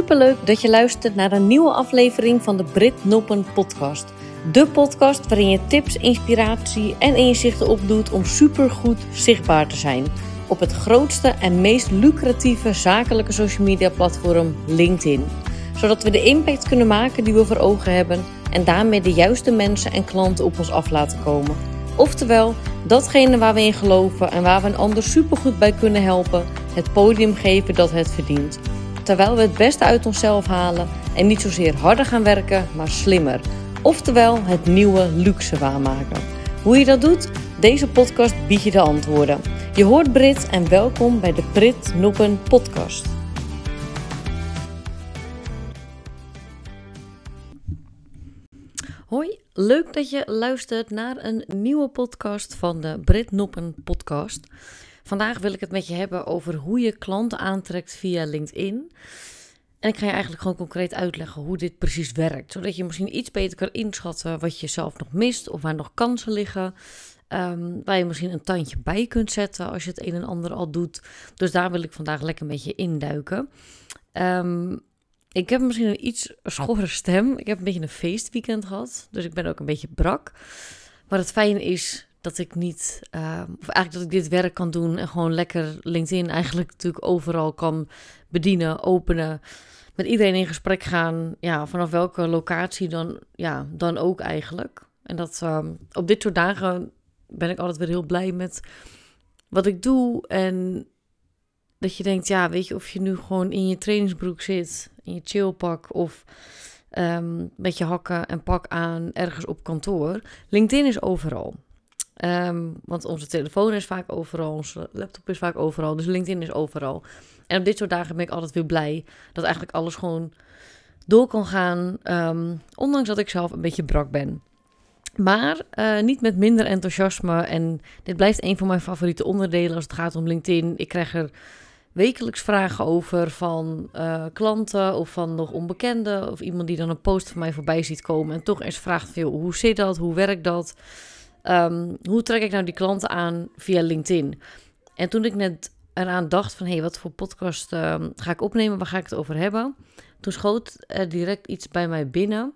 Superleuk dat je luistert naar een nieuwe aflevering van de Brit Noppen podcast. De podcast waarin je tips, inspiratie en inzichten opdoet om supergoed zichtbaar te zijn op het grootste en meest lucratieve zakelijke social media platform LinkedIn. Zodat we de impact kunnen maken die we voor ogen hebben en daarmee de juiste mensen en klanten op ons af laten komen. Oftewel, datgene waar we in geloven en waar we een ander supergoed bij kunnen helpen, het podium geven dat het verdient terwijl we het beste uit onszelf halen en niet zozeer harder gaan werken, maar slimmer. Oftewel het nieuwe luxe waarmaken. Hoe je dat doet? Deze podcast biedt je de antwoorden. Je hoort Brit en welkom bij de Brit Noppen podcast. Hoi, leuk dat je luistert naar een nieuwe podcast van de Brit Noppen podcast. Vandaag wil ik het met je hebben over hoe je klanten aantrekt via LinkedIn. En ik ga je eigenlijk gewoon concreet uitleggen hoe dit precies werkt. Zodat je misschien iets beter kan inschatten wat je zelf nog mist of waar nog kansen liggen. Ehm, waar je misschien een tandje bij kunt zetten als je het een en ander al doet. Dus daar wil ik vandaag lekker een beetje induiken. Um, ik heb misschien een iets schorre stem. Ik heb een beetje een feestweekend gehad. Dus ik ben ook een beetje brak. Maar het fijne is dat ik niet, uh, of eigenlijk dat ik dit werk kan doen en gewoon lekker LinkedIn eigenlijk natuurlijk overal kan bedienen, openen, met iedereen in gesprek gaan, ja, vanaf welke locatie dan, ja, dan ook eigenlijk. En dat uh, op dit soort dagen ben ik altijd weer heel blij met wat ik doe en dat je denkt, ja, weet je, of je nu gewoon in je trainingsbroek zit, in je chillpak of um, met je hakken en pak aan ergens op kantoor. LinkedIn is overal. Um, want onze telefoon is vaak overal, onze laptop is vaak overal, dus LinkedIn is overal. En op dit soort dagen ben ik altijd weer blij dat eigenlijk alles gewoon door kan gaan, um, ondanks dat ik zelf een beetje brak ben. Maar uh, niet met minder enthousiasme. En dit blijft een van mijn favoriete onderdelen als het gaat om LinkedIn. Ik krijg er wekelijks vragen over van uh, klanten of van nog onbekenden. Of iemand die dan een post van mij voorbij ziet komen en toch eens vraagt veel, hoe zit dat, hoe werkt dat? Um, hoe trek ik nou die klanten aan via LinkedIn? En toen ik net eraan dacht van, hé, hey, wat voor podcast uh, ga ik opnemen? Waar ga ik het over hebben? Toen schoot er direct iets bij mij binnen.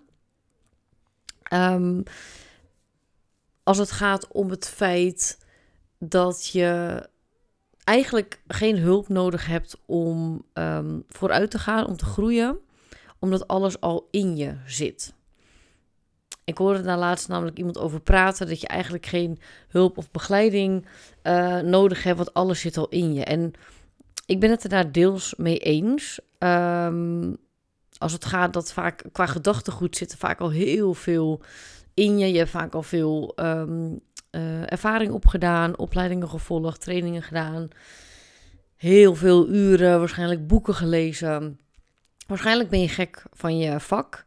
Um, als het gaat om het feit dat je eigenlijk geen hulp nodig hebt om vooruit te gaan, om te groeien, omdat alles al in je zit. Ik hoorde daar laatst namelijk iemand over praten dat je eigenlijk geen hulp of begeleiding uh, nodig hebt, want alles zit al in je. En ik ben het er daar deels mee eens. Um, als het gaat dat vaak qua gedachtegoed zit er vaak al heel veel in je. Je hebt vaak al veel um, uh, ervaring opgedaan, opleidingen gevolgd, trainingen gedaan. Heel veel uren, waarschijnlijk boeken gelezen. Waarschijnlijk ben je gek van je vak.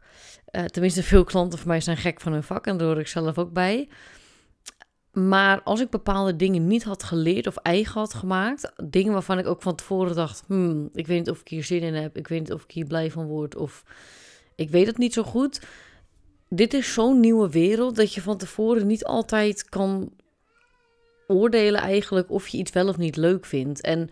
Uh, tenminste, veel klanten van mij zijn gek van hun vak en daar hoor ik zelf ook bij. Maar als ik bepaalde dingen niet had geleerd of eigen had gemaakt, dingen waarvan ik ook van tevoren dacht: hmm, ik weet niet of ik hier zin in heb, ik weet niet of ik hier blij van word, of ik weet het niet zo goed. Dit is zo'n nieuwe wereld dat je van tevoren niet altijd kan oordelen eigenlijk of je iets wel of niet leuk vindt. En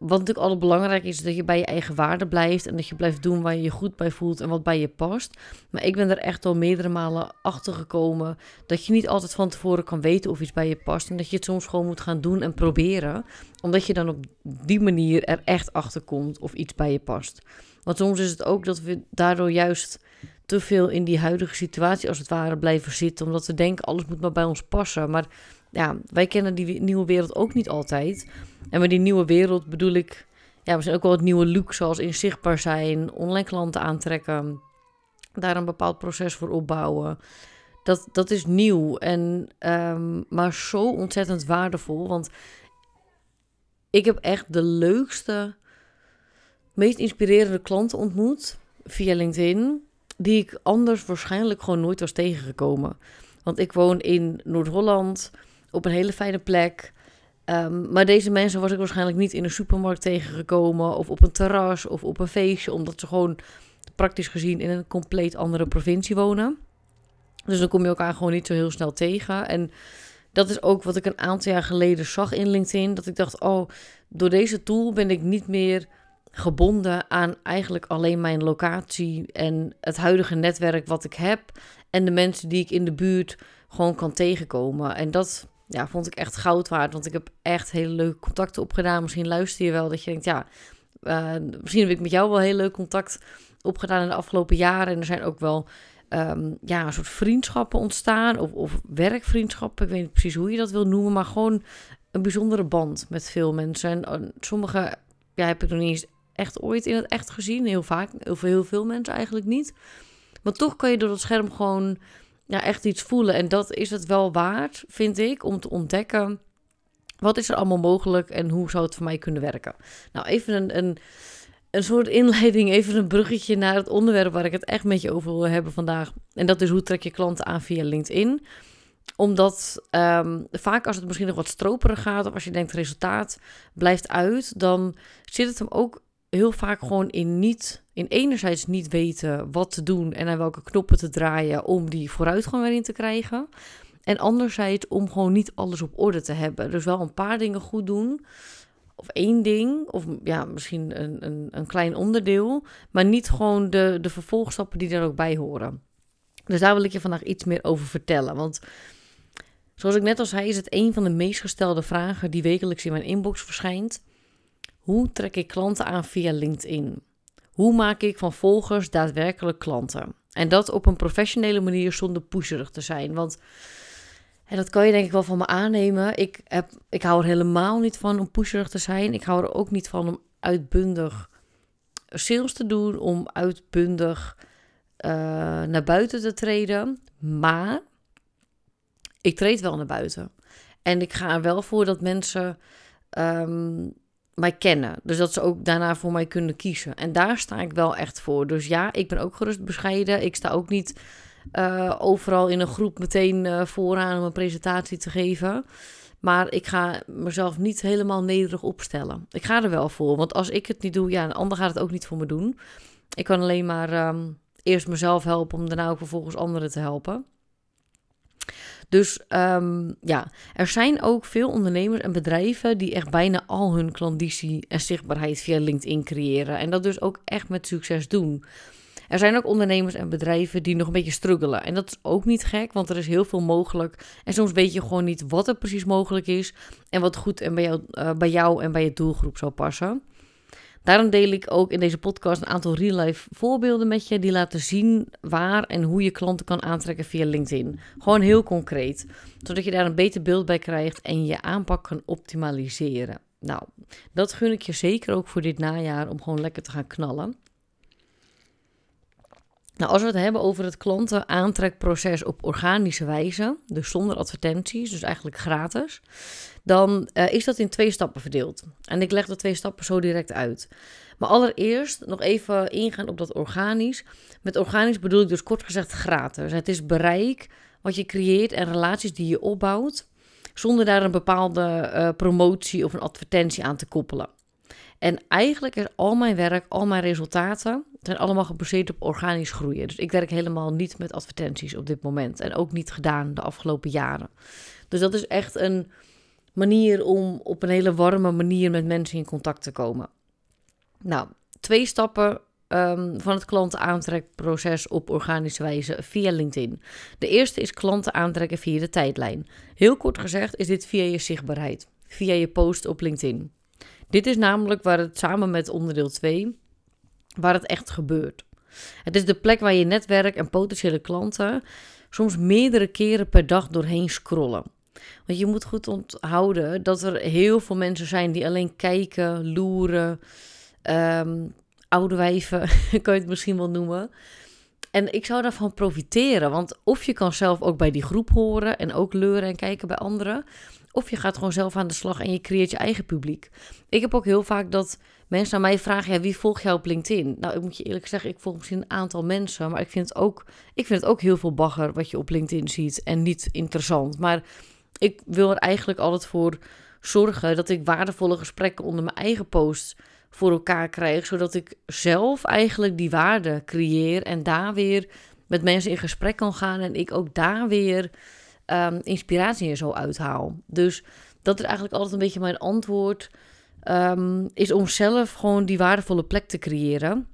wat natuurlijk altijd belangrijk is, is dat je bij je eigen waarde blijft en dat je blijft doen waar je je goed bij voelt en wat bij je past. Maar ik ben er echt al meerdere malen achter gekomen dat je niet altijd van tevoren kan weten of iets bij je past en dat je het soms gewoon moet gaan doen en proberen, omdat je dan op die manier er echt achter komt of iets bij je past. Want soms is het ook dat we daardoor juist te veel in die huidige situatie als het ware blijven zitten, omdat we denken alles moet maar bij ons passen. Maar ja, wij kennen die nieuwe wereld ook niet altijd. En met die nieuwe wereld bedoel ik, ja, we zijn ook wel het nieuwe look, zoals inzichtbaar zijn, online klanten aantrekken, daar een bepaald proces voor opbouwen. Dat, dat is nieuw en um, maar zo ontzettend waardevol. Want ik heb echt de leukste, meest inspirerende klanten ontmoet via LinkedIn, die ik anders waarschijnlijk gewoon nooit was tegengekomen. Want ik woon in Noord-Holland op een hele fijne plek. Um, maar deze mensen was ik waarschijnlijk niet in een supermarkt tegengekomen of op een terras of op een feestje, omdat ze gewoon praktisch gezien in een compleet andere provincie wonen. Dus dan kom je elkaar gewoon niet zo heel snel tegen. En dat is ook wat ik een aantal jaar geleden zag in LinkedIn. Dat ik dacht, oh, door deze tool ben ik niet meer gebonden aan eigenlijk alleen mijn locatie en het huidige netwerk wat ik heb en de mensen die ik in de buurt gewoon kan tegenkomen. En dat ja, vond ik echt goud waard, want ik heb echt hele leuke contacten opgedaan. Misschien luister je wel dat je denkt, ja, uh, misschien heb ik met jou wel heel leuk contact opgedaan in de afgelopen jaren. En er zijn ook wel um, ja, een soort vriendschappen ontstaan of, of werkvriendschappen. Ik weet niet precies hoe je dat wil noemen, maar gewoon een bijzondere band met veel mensen. En sommige ja, heb ik nog niet echt ooit in het echt gezien. Heel vaak, heel veel, heel veel mensen eigenlijk niet. Maar toch kan je door dat scherm gewoon ja, echt iets voelen. En dat is het wel waard, vind ik, om te ontdekken. Wat is er allemaal mogelijk en hoe zou het voor mij kunnen werken? Nou, even een, een, een soort inleiding, even een bruggetje naar het onderwerp waar ik het echt met je over wil hebben vandaag. En dat is hoe trek je klanten aan via LinkedIn omdat um, vaak als het misschien nog wat stroperig gaat, of als je denkt resultaat blijft uit, dan zit het hem ook heel vaak gewoon in niet, in enerzijds niet weten wat te doen en aan welke knoppen te draaien om die vooruitgang erin te krijgen. En anderzijds om gewoon niet alles op orde te hebben. Dus wel een paar dingen goed doen. Of één ding, of ja, misschien een, een, een klein onderdeel. Maar niet gewoon de, de vervolgstappen die er ook bij horen. Dus daar wil ik je vandaag iets meer over vertellen. Want zoals ik net al zei, is het een van de meest gestelde vragen die wekelijks in mijn inbox verschijnt. Hoe trek ik klanten aan via LinkedIn? Hoe maak ik van volgers daadwerkelijk klanten? En dat op een professionele manier zonder pusherig te zijn. Want dat kan je denk ik wel van me aannemen. Ik, heb, ik hou er helemaal niet van om pusherig te zijn. Ik hou er ook niet van om uitbundig sales te doen, om uitbundig uh, naar buiten te treden. Maar ik treed wel naar buiten. En ik ga er wel voor dat mensen um, mij kennen. Dus dat ze ook daarna voor mij kunnen kiezen. En daar sta ik wel echt voor. Dus ja, ik ben ook gerust bescheiden. Ik sta ook niet uh, overal in een groep meteen uh, vooraan om een presentatie te geven. Maar ik ga mezelf niet helemaal nederig opstellen. Ik ga er wel voor. Want als ik het niet doe, ja, een ander gaat het ook niet voor me doen. Ik kan alleen maar um, eerst mezelf helpen om daarna ook vervolgens anderen te helpen. Dus um, ja, er zijn ook veel ondernemers en bedrijven die echt bijna al hun klanditie en zichtbaarheid via LinkedIn creëren. En dat dus ook echt met succes doen. Er zijn ook ondernemers en bedrijven die nog een beetje struggelen. En dat is ook niet gek, want er is heel veel mogelijk. En soms weet je gewoon niet wat er precies mogelijk is. En wat goed en bij, jou, uh, bij jou en bij je doelgroep zou passen. Daarom deel ik ook in deze podcast een aantal real-life voorbeelden met je die laten zien waar en hoe je klanten kan aantrekken via LinkedIn. Gewoon heel concreet, zodat je daar een beter beeld bij krijgt en je aanpak kan optimaliseren. Nou, dat gun ik je zeker ook voor dit najaar om gewoon lekker te gaan knallen. Nou, als we het hebben over het klantenaantrekproces op organische wijze, dus zonder advertenties, dus eigenlijk gratis, dan uh, is dat in twee stappen verdeeld. En ik leg de twee stappen zo direct uit. Maar allereerst nog even ingaan op dat organisch. Met organisch bedoel ik dus kort gezegd gratis. Het is bereik wat je creëert en relaties die je opbouwt, zonder daar een bepaalde uh, promotie of een advertentie aan te koppelen. En eigenlijk is al mijn werk, al mijn resultaten, zijn allemaal gebaseerd op organisch groeien. Dus ik werk helemaal niet met advertenties op dit moment. En ook niet gedaan de afgelopen jaren. Dus dat is echt een manier om op een hele warme manier met mensen in contact te komen. Nou, twee stappen um, van het klantenaantrekproces op organische wijze via LinkedIn. De eerste is klanten aantrekken via de tijdlijn. Heel kort gezegd is dit via je zichtbaarheid, via je post op LinkedIn. Dit is namelijk waar het samen met onderdeel 2, waar het echt gebeurt. Het is de plek waar je netwerk en potentiële klanten soms meerdere keren per dag doorheen scrollen. Want je moet goed onthouden dat er heel veel mensen zijn die alleen kijken, loeren, um, oude wijven, kan je het misschien wel noemen. En ik zou daarvan profiteren, want of je kan zelf ook bij die groep horen en ook leuren en kijken bij anderen. Of je gaat gewoon zelf aan de slag en je creëert je eigen publiek. Ik heb ook heel vaak dat mensen aan mij vragen: wie volg jij op LinkedIn? Nou, ik moet je eerlijk zeggen, ik volg misschien een aantal mensen, maar ik vind het ook, ik vind het ook heel veel bagger wat je op LinkedIn ziet en niet interessant. Maar ik wil er eigenlijk altijd voor zorgen dat ik waardevolle gesprekken onder mijn eigen posts voor elkaar krijg, zodat ik zelf eigenlijk die waarde creëer en daar weer met mensen in gesprek kan gaan en ik ook daar weer um, inspiratie in zo uithaal. Dus dat is eigenlijk altijd een beetje mijn antwoord ehm, is om zelf gewoon die waardevolle plek te creëren.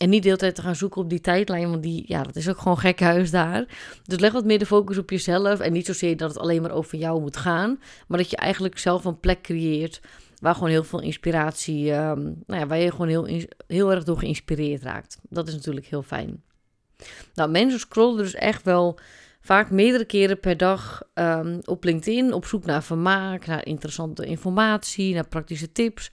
En niet de hele tijd te gaan zoeken op die tijdlijn, want die, ja, dat is ook gewoon gek huis daar. Dus leg wat meer de focus op jezelf en niet zozeer dat het alleen maar over jou moet gaan, maar dat je eigenlijk zelf een plek creëert waar gewoon heel veel inspiratie, um, nou ja, waar je gewoon heel, heel erg door geïnspireerd raakt. Dat is natuurlijk heel fijn. Nou, mensen scrollen dus echt wel vaak meerdere keren per dag um, op LinkedIn op zoek naar vermaak, naar interessante informatie, naar praktische tips.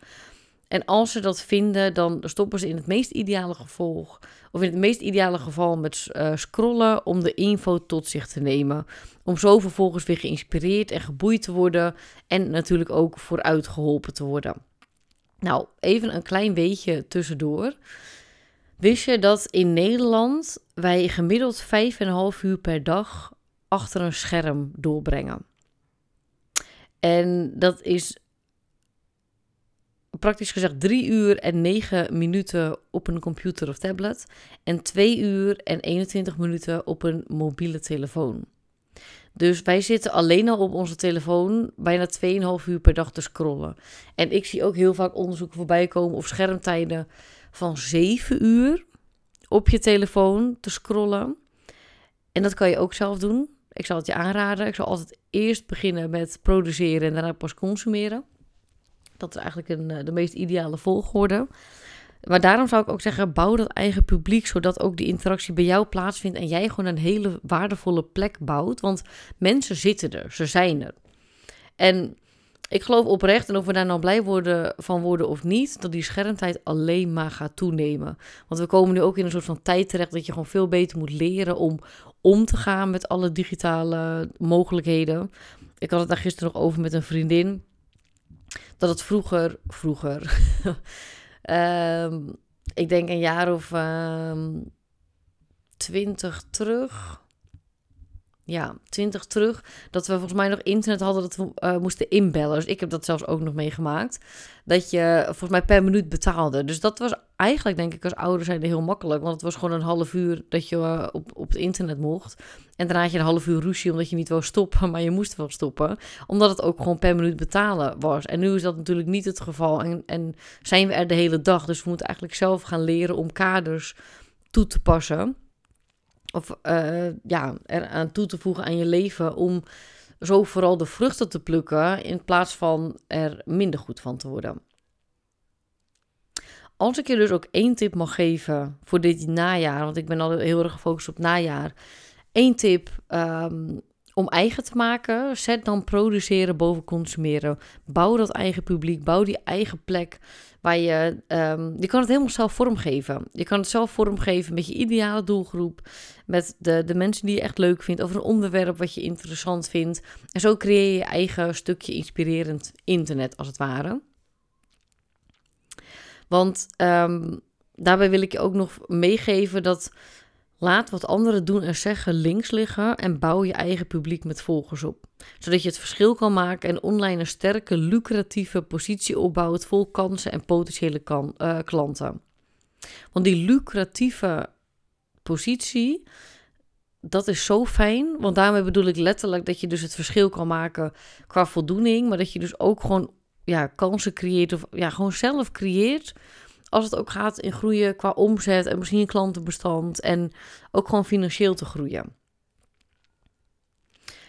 En als ze dat vinden, dan stoppen ze in het meest ideale gevolg, of in het meest ideale geval met uh, scrollen om de info tot zich te nemen. Om zo vervolgens weer geïnspireerd en geboeid te worden en natuurlijk ook vooruit geholpen te worden. Nou, even een klein weetje tussendoor. Wist je dat in Nederland wij gemiddeld 5,5 uur per dag achter een scherm doorbrengen? En dat is praktisch gezegd 3 uur en 9 minuten op een computer of tablet en 2 uur en 21 minuten op een mobiele telefoon. Dus wij zitten alleen al op onze telefoon bijna 2,5 uur per dag te scrollen. En ik zie ook heel vaak onderzoeken voorbij komen of schermtijden van 7 uur op je telefoon te scrollen. En dat kan je ook zelf doen. Ik zal het je aanraden. Ik zal altijd eerst beginnen met produceren en daarna pas consumeren. Dat is eigenlijk een, eh, de meest ideale volgorde. Maar daarom zou ik ook zeggen, bouw dat eigen publiek, zodat ook die interactie bij jou plaatsvindt en jij gewoon een hele waardevolle plek bouwt. Want mensen zitten er, ze zijn er. En ik geloof oprecht, en of we daar nou blij worden van worden of niet, dat die schermtijd alleen maar gaat toenemen. Want we komen nu ook in een soort van tijd terecht dat je gewoon veel beter moet leren om om te gaan met alle digitale mogelijkheden. Ik had het daar gisteren nog over met een vriendin dat het vroeger, vroeger, um, ik denk een jaar of um, twintig terug, ja, twintig terug, dat we volgens mij nog internet hadden dat we uh, moesten inbellen. Dus ik heb dat zelfs ook nog meegemaakt. Dat je volgens mij per minuut betaalde. Dus dat was eigenlijk, denk ik, als ouder zijn heel makkelijk. Want het was gewoon een half uur dat je uh, op, op het internet mocht. En daarna had je een half uur ruzie omdat je niet wou stoppen, maar je moest wel stoppen. Omdat het ook gewoon per minuut betalen was. En nu is dat natuurlijk niet het geval. En, en zijn we er de hele dag. Dus we moeten eigenlijk zelf gaan leren om kaders toe te passen of uh, ja, eraan toe te voegen aan je leven om zo vooral de vruchten te plukken in plaats van er minder goed van te worden. Als ik je dus ook één tip mag geven voor dit najaar, want ik ben al heel erg gefocust op najaar. Eén tip um, om eigen te maken, zet dan produceren boven consumeren. Bouw dat eigen publiek, bouw die eigen plek waar je, um, je kan het helemaal zelf vormgeven. Je kan het zelf vormgeven met je ideale doelgroep, met de, de mensen die je echt leuk vindt, over een onderwerp wat je interessant vindt. En zo creëer je je eigen stukje inspirerend internet, als het ware. Want um, daarbij wil ik je ook nog meegeven dat Laat wat anderen doen en zeggen links liggen en bouw je eigen publiek met volgers op. Zodat je het verschil kan maken en online een sterke, lucratieve positie opbouwt vol kansen en potentiële uh, klanten. Want die lucratieve positie, dat is zo fijn. Want daarmee bedoel ik letterlijk dat je dus het verschil kan maken qua voldoening. Maar dat je dus ook gewoon ja, kansen creëert of ja, gewoon zelf creëert als het ook gaat in groeien qua omzet en misschien klantenbestand en ook gewoon financieel te groeien.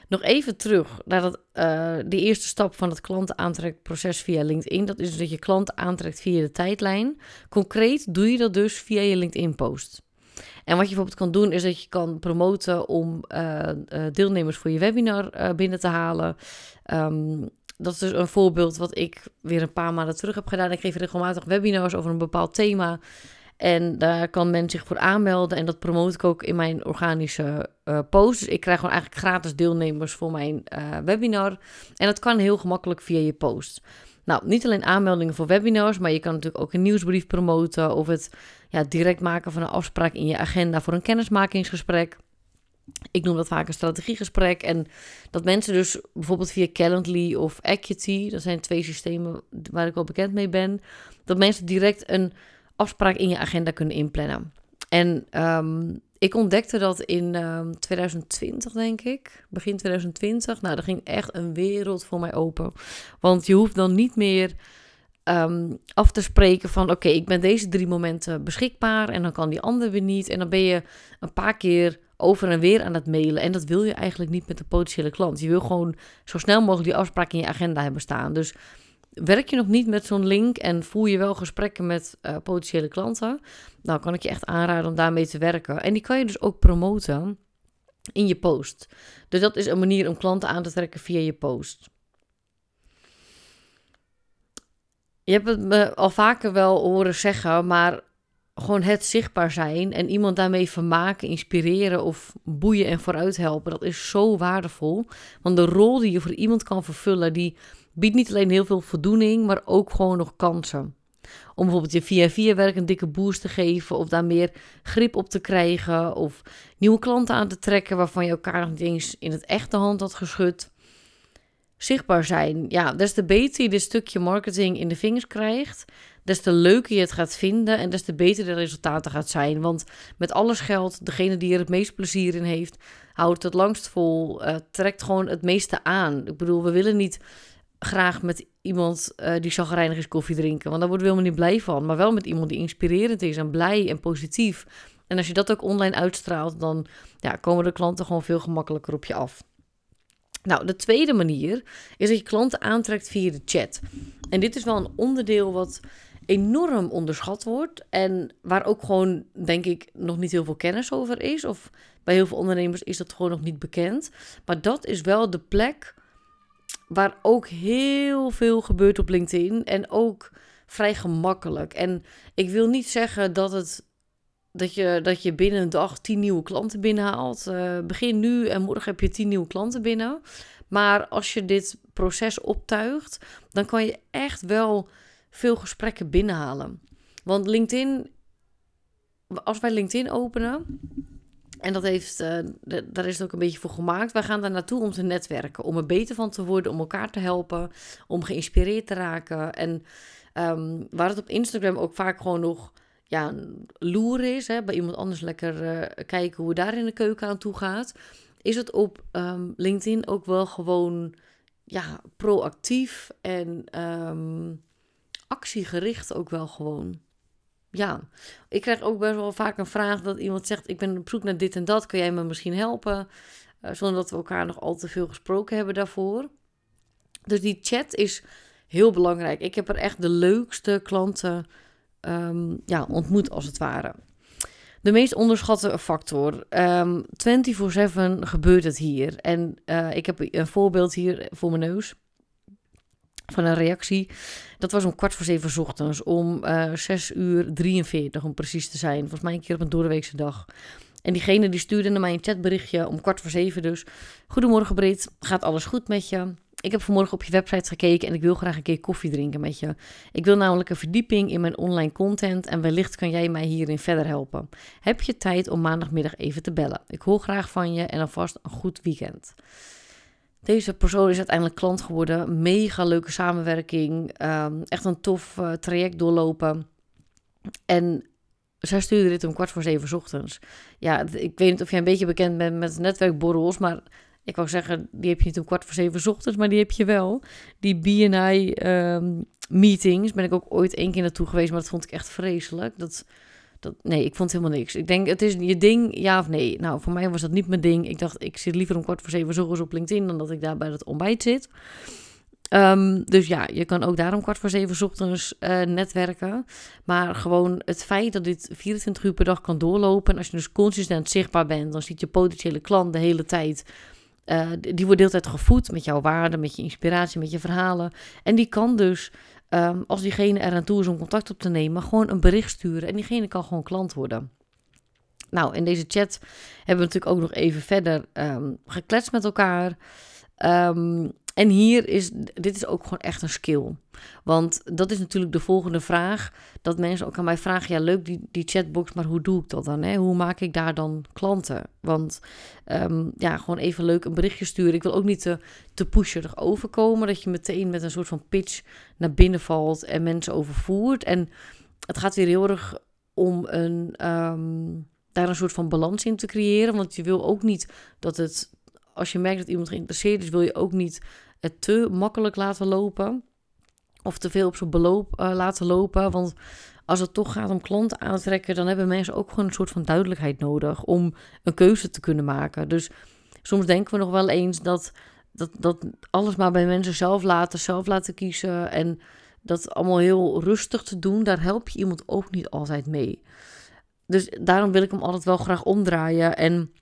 Nog even terug naar dat, uh, de eerste stap van het klantenaantrekproces via LinkedIn. Dat is dat je klanten aantrekt via de tijdlijn. Concreet doe je dat dus via je LinkedIn-post. En wat je bijvoorbeeld kan doen, is dat je kan promoten om uh, uh, deelnemers voor je webinar binnen te halen. Um, dat is dus een voorbeeld wat ik weer een paar maanden terug heb gedaan. Ik geef regelmatig webinars over een bepaald thema. En daar kan men zich voor aanmelden. En dat promote ik ook in mijn organische uh, post. Dus ik krijg gewoon eigenlijk gratis deelnemers voor mijn uh, webinar. En dat kan heel gemakkelijk via je post. Nou, niet alleen aanmeldingen voor webinars, maar je kan natuurlijk ook een nieuwsbrief promoten. Of het ja, direct maken van een afspraak in je agenda voor een kennismakingsgesprek. Ik noem dat vaak een strategiegesprek. En dat mensen dus bijvoorbeeld via Calendly of Acuity, dat zijn twee systemen waar ik wel bekend mee ben, dat mensen direct een afspraak in je agenda kunnen inplannen. En um, ik ontdekte dat in um, 2020, denk ik, begin 2020. Nou, er ging echt een wereld voor mij open. Want je hoeft dan niet meer ehm, af te spreken van oké, ik ben deze drie momenten beschikbaar en dan kan die ander weer niet. En dan ben je een paar keer over en weer aan het mailen. En dat wil je eigenlijk niet met de potentiële klant. Je wil gewoon zo snel mogelijk die afspraak in je agenda hebben staan. Dus werk je nog niet met zo'n link en voel je wel gesprekken met uh, potentiële klanten, dan kan ik je echt aanraden om daarmee te werken. En die kan je dus ook promoten in je post. Dus dat is een manier om klanten aan te trekken via je post. Je hebt het me al vaker wel horen zeggen, maar gewoon het zichtbaar zijn en iemand daarmee vermaken, inspireren of boeien en vooruit helpen, dat is zo waardevol. Want de rol die je voor iemand kan vervullen, die biedt niet alleen heel veel voldoening, maar ook gewoon nog kansen. Om bijvoorbeeld je via via werk een dikke boost te geven of daar meer grip op te krijgen of nieuwe klanten aan te trekken waarvan je elkaar nog niet eens in het echte hand had geschud. Zichtbaar zijn. Ja, des te beter je dit stukje marketing in de vingers krijgt, des te leuker je het gaat vinden en des te beter de resultaten gaat zijn. Want met alles geldt, degene die er het meest plezier in heeft, houdt het langst vol, uh, trekt gewoon het meeste aan. Ik bedoel, we willen niet graag met iemand uh, die chagrijnig is koffie drinken. Want daar worden we helemaal niet blij van. Maar wel met iemand die inspirerend is en blij en positief. En als je dat ook online uitstraalt, dan ja, komen de klanten gewoon veel gemakkelijker op je af. Nou, de tweede manier is dat je klanten aantrekt via de chat. En dit is wel een onderdeel wat enorm onderschat wordt. En waar ook gewoon, denk ik, nog niet heel veel kennis over is. Of bij heel veel ondernemers is dat gewoon nog niet bekend. Maar dat is wel de plek waar ook heel veel gebeurt op LinkedIn en ook vrij gemakkelijk. En ik wil niet zeggen dat, het, dat, je, dat je binnen een dag tien nieuwe klanten binnenhaalt. Uh, begin nu en morgen heb je tien nieuwe klanten binnen. Maar als je dit proces optuigt, dan kan je echt wel veel gesprekken binnenhalen. Want LinkedIn, als wij LinkedIn openen, en dat heeft, uh, daar is het ook een beetje voor gemaakt. Wij gaan daar naartoe om te netwerken, om er beter van te worden, om elkaar te helpen, om geïnspireerd te raken. En um, waar het op Instagram ook vaak gewoon nog ja, loer is, hè, bij iemand anders lekker uh, kijken hoe daar in de keuken aan toe gaat, is het op um, LinkedIn ook wel gewoon ja, proactief en um, actiegericht ook wel gewoon ja, ik krijg ook best wel vaak een vraag dat iemand zegt: Ik ben op zoek naar dit en dat, kun jij me misschien helpen? Uh, zonder dat we elkaar nog al te veel gesproken hebben daarvoor. Dus die chat is heel belangrijk. Ik heb er echt de leukste klanten um, ja, ontmoet, als het ware. De meest onderschatte factor. Um, ehm, 24-7 gebeurt het hier. En uh, ik heb een voorbeeld hier voor mijn neus van een reactie. Dat was om kwart voor zeven ochtends, om uh, 6 uur 43 om precies te zijn. Volgens mij een keer op een doordeweekse dag. En diegene die stuurde naar mij een chatberichtje om kwart voor zeven dus. Goedemorgen Brit, gaat alles goed met je? Ik heb vanmorgen op je website gekeken en ik wil graag een keer koffie drinken met je. Ik wil namelijk een verdieping in mijn online content en wellicht kan jij mij hierin verder helpen. Heb je tijd om maandagmiddag even te bellen? Ik hoor graag van je en alvast een goed weekend. Deze persoon is uiteindelijk klant geworden. Mega leuke samenwerking. Ehm, echt een tof uh, traject doorlopen. En zij stuurde dit om kwart voor zeven ochtends. Ja, ik weet niet of jij een beetje bekend bent met netwerkborrels, maar ik wou zeggen, die heb je niet om kwart voor zeven ochtends, maar die heb je wel. Die BNI um, meetings ben ik ook ooit één keer naartoe geweest, maar dat vond ik echt vreselijk. Dat dat, nee, ik vond helemaal niks. Ik denk, het is je ding, ja of nee. Nou, voor mij was dat niet mijn ding. Ik dacht, ik zit liever om kwart voor zeven zorgens op LinkedIn... dan dat ik daar bij het ontbijt zit. Um, dus ja, je kan ook daarom kwart voor zeven ochtends uh, netwerken. Maar gewoon het feit dat dit 24 uur per dag kan doorlopen... en als je dus consistent zichtbaar bent... dan ziet je potentiële klant de hele tijd... Uh, die wordt de hele tijd gevoed met jouw waarden, met je inspiratie, met je verhalen. En die kan dus um, als diegene er toe is om contact op te nemen, gewoon een bericht sturen. En diegene kan gewoon klant worden. Nou, in deze chat hebben we natuurlijk ook nog even verder um, gekletst met elkaar. Um, en hier is, dit is ook gewoon echt een skill. Want dat is natuurlijk de volgende vraag. Dat mensen ook aan mij vragen, ja leuk die, die chatbox, maar hoe doe ik dat dan? Hè? Hoe maak ik daar dan klanten? Want um, ja, gewoon even leuk een berichtje sturen. Ik wil ook niet te, te pusherig overkomen. Dat je meteen met een soort van pitch naar binnen valt en mensen overvoert. En het gaat weer heel erg om een... Um, daar een soort van balans in te creëren. Want je wil ook niet dat het als je merkt dat iemand geïnteresseerd is, wil je ook niet het te makkelijk laten lopen. of te veel op zijn beloop uh, laten lopen. Want als het toch gaat om klanten aantrekken, dan hebben mensen ook gewoon een soort van duidelijkheid nodig om een keuze te kunnen maken. Dus soms denken we nog wel eens dat, dat, dat alles maar bij mensen zelf laten, zelf laten kiezen en dat allemaal heel rustig te doen, daar help je iemand ook niet altijd mee. Dus daarom wil ik hem altijd wel graag omdraaien. En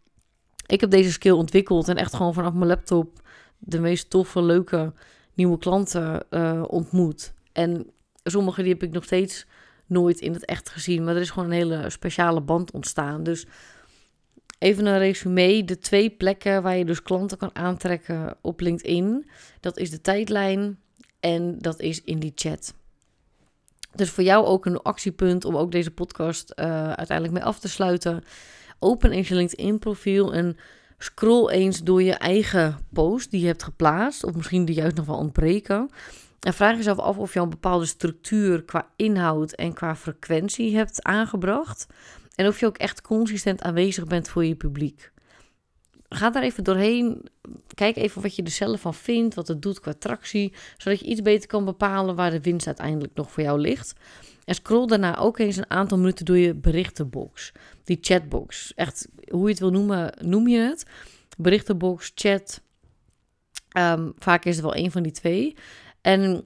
ik heb deze skill ontwikkeld en echt gewoon vanaf mijn laptop de meest toffe, leuke nieuwe klanten uh, ontmoet. En sommige die heb ik nog steeds nooit in het echt gezien, maar er is gewoon een hele speciale band ontstaan. Dus even een resume: de twee plekken waar je dus klanten kan aantrekken op LinkedIn, dat is de tijdlijn en dat is in die chat. Dus voor jou ook een actiepunt om ook deze podcast uh, uiteindelijk mee af te sluiten. Open eens je LinkedIn profiel en scroll eens door je eigen post die je hebt geplaatst. Of misschien die juist nog wel ontbreken. En vraag jezelf af of je een bepaalde structuur qua inhoud en qua frequentie hebt aangebracht. En of je ook echt consistent aanwezig bent voor je publiek. Ga daar even doorheen. Kijk even wat je er zelf van vindt, wat het doet qua tractie. Zodat je iets beter kan bepalen waar de winst uiteindelijk nog voor jou ligt. En scroll daarna ook eens een aantal minuten door je berichtenbox. Die chatbox. Echt, hoe je het wil noemen, noem je het. Berichtenbox, chat. Um, vaak is het wel een van die twee. En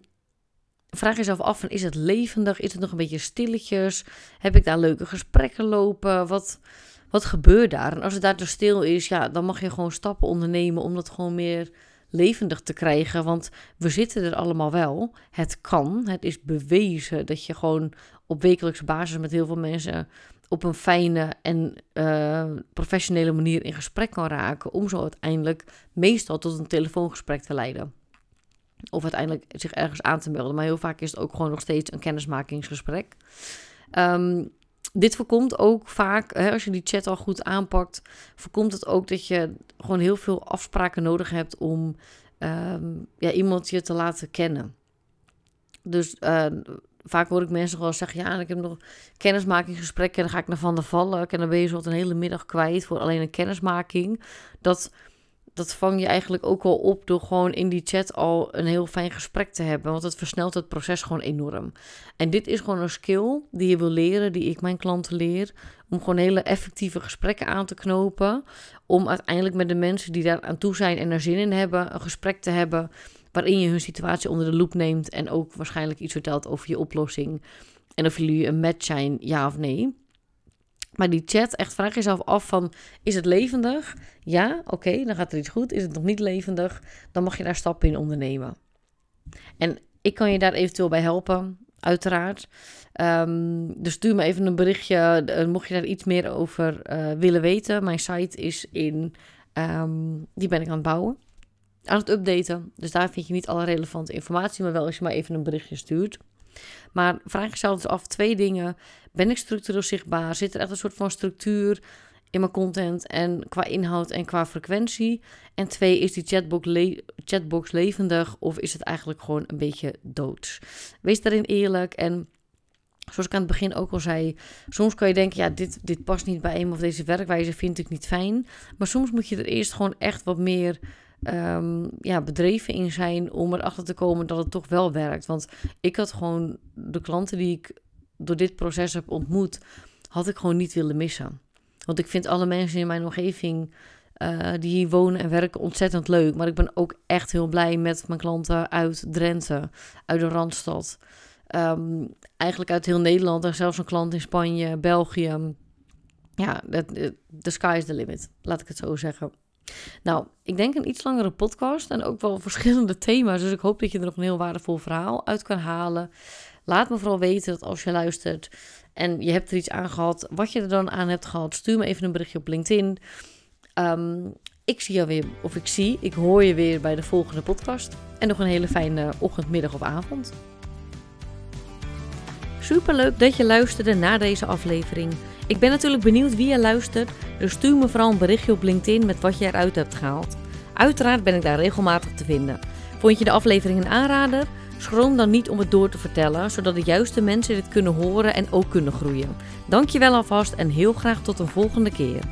vraag jezelf af: van, is het levendig? Is het nog een beetje stilletjes? Heb ik daar leuke gesprekken lopen? Wat, wat gebeurt daar? En als het daar te stil is, ja, dan mag je gewoon stappen ondernemen om dat gewoon meer levendig te krijgen. Want we zitten er allemaal wel. Het kan. Het is bewezen dat je gewoon op wekelijkse basis met heel veel mensen op een fijne en uh, professionele manier in gesprek kan raken. Om zo uiteindelijk meestal tot een telefoongesprek te leiden. Of uiteindelijk zich ergens aan te melden. Maar heel vaak is het ook gewoon nog steeds een kennismakingsgesprek. Um, dit voorkomt ook vaak, hè, als je die chat al goed aanpakt, voorkomt het ook dat je gewoon heel veel afspraken nodig hebt om ehm, ja, iemand je te laten kennen. Dus uh, vaak hoor ik mensen gewoon zeggen: Ja, ik heb nog kennismakingsgesprekken en dan ga ik naar Van der Valk. En dan ben je zo een hele middag kwijt voor alleen een kennismaking. Dat dat vang je eigenlijk ook al op door gewoon in die chat al een heel fijn gesprek te hebben. Want het versnelt het proces gewoon enorm. En dit is gewoon een skill die je wil leren, die ik mijn klanten leer. Om gewoon hele effectieve gesprekken aan te knopen. Om uiteindelijk met de mensen die daar aan toe zijn en er zin in hebben, een gesprek te hebben. Waarin je hun situatie onder de loep neemt. En ook waarschijnlijk iets vertelt over je oplossing. En of jullie een match zijn, ja of nee. Maar die chat, echt vraag jezelf af van, is het levendig? Ja, oké, dan gaat er iets goed. Is het nog niet levendig? Dan mag je daar stappen in ondernemen. En ik kan je daar eventueel bij helpen, uiteraard. Um, dus stuur me even een berichtje, uh, mocht je daar iets meer over uh, willen weten. Mijn site is in, um, die ben ik aan het bouwen, aan het updaten. Dus daar vind je niet alle relevante informatie, maar wel als je maar even een berichtje stuurt. Maar vraag jezelf dus af twee dingen. Ben ik structureel zichtbaar? Zit er echt een soort van structuur in mijn content en qua inhoud en qua frequentie? En twee, is die chatbox, chatbox levendig of is het eigenlijk gewoon een beetje doods? Wees daarin eerlijk en zoals ik aan het begin ook al zei, soms kan je denken, ja, dit, dit past niet bij een of deze werkwijze vind ik niet fijn. Maar soms moet je er eerst gewoon echt wat meer um, ja, bedreven in zijn om erachter te komen dat het toch wel werkt. Want ik had gewoon de klanten die ik door dit proces heb ontmoet, had ik gewoon niet willen missen. Want ik vind alle mensen in mijn omgeving uh, die hier wonen en werken ontzettend leuk. Maar ik ben ook echt heel blij met mijn klanten uit Drenthe, uit de Randstad. Um, eigenlijk uit heel Nederland en zelfs een klant in Spanje, België. Ja, de sky is the limit, laat ik het zo zeggen. Nou, ik denk een iets langere podcast en ook wel verschillende thema's. Dus ik hoop dat je er nog een heel waardevol verhaal uit kan halen. Laat me vooral weten dat als je luistert en je hebt er iets aan gehad, wat je er dan aan hebt gehad, stuur me even een berichtje op LinkedIn. Um, ik zie jou weer, of ik zie, ik hoor je weer bij de volgende podcast. En nog een hele fijne ochtend, middag of avond. Super leuk dat je luisterde naar deze aflevering. Ik ben natuurlijk benieuwd wie je luistert, dus stuur me vooral een berichtje op LinkedIn met wat je eruit hebt gehaald. Uiteraard ben ik daar regelmatig te vinden. Vond je de aflevering een aanrader? Schroom dan niet om het door te vertellen, zodat de juiste mensen dit kunnen horen en ook kunnen groeien. Dankjewel alvast en heel graag tot een volgende keer.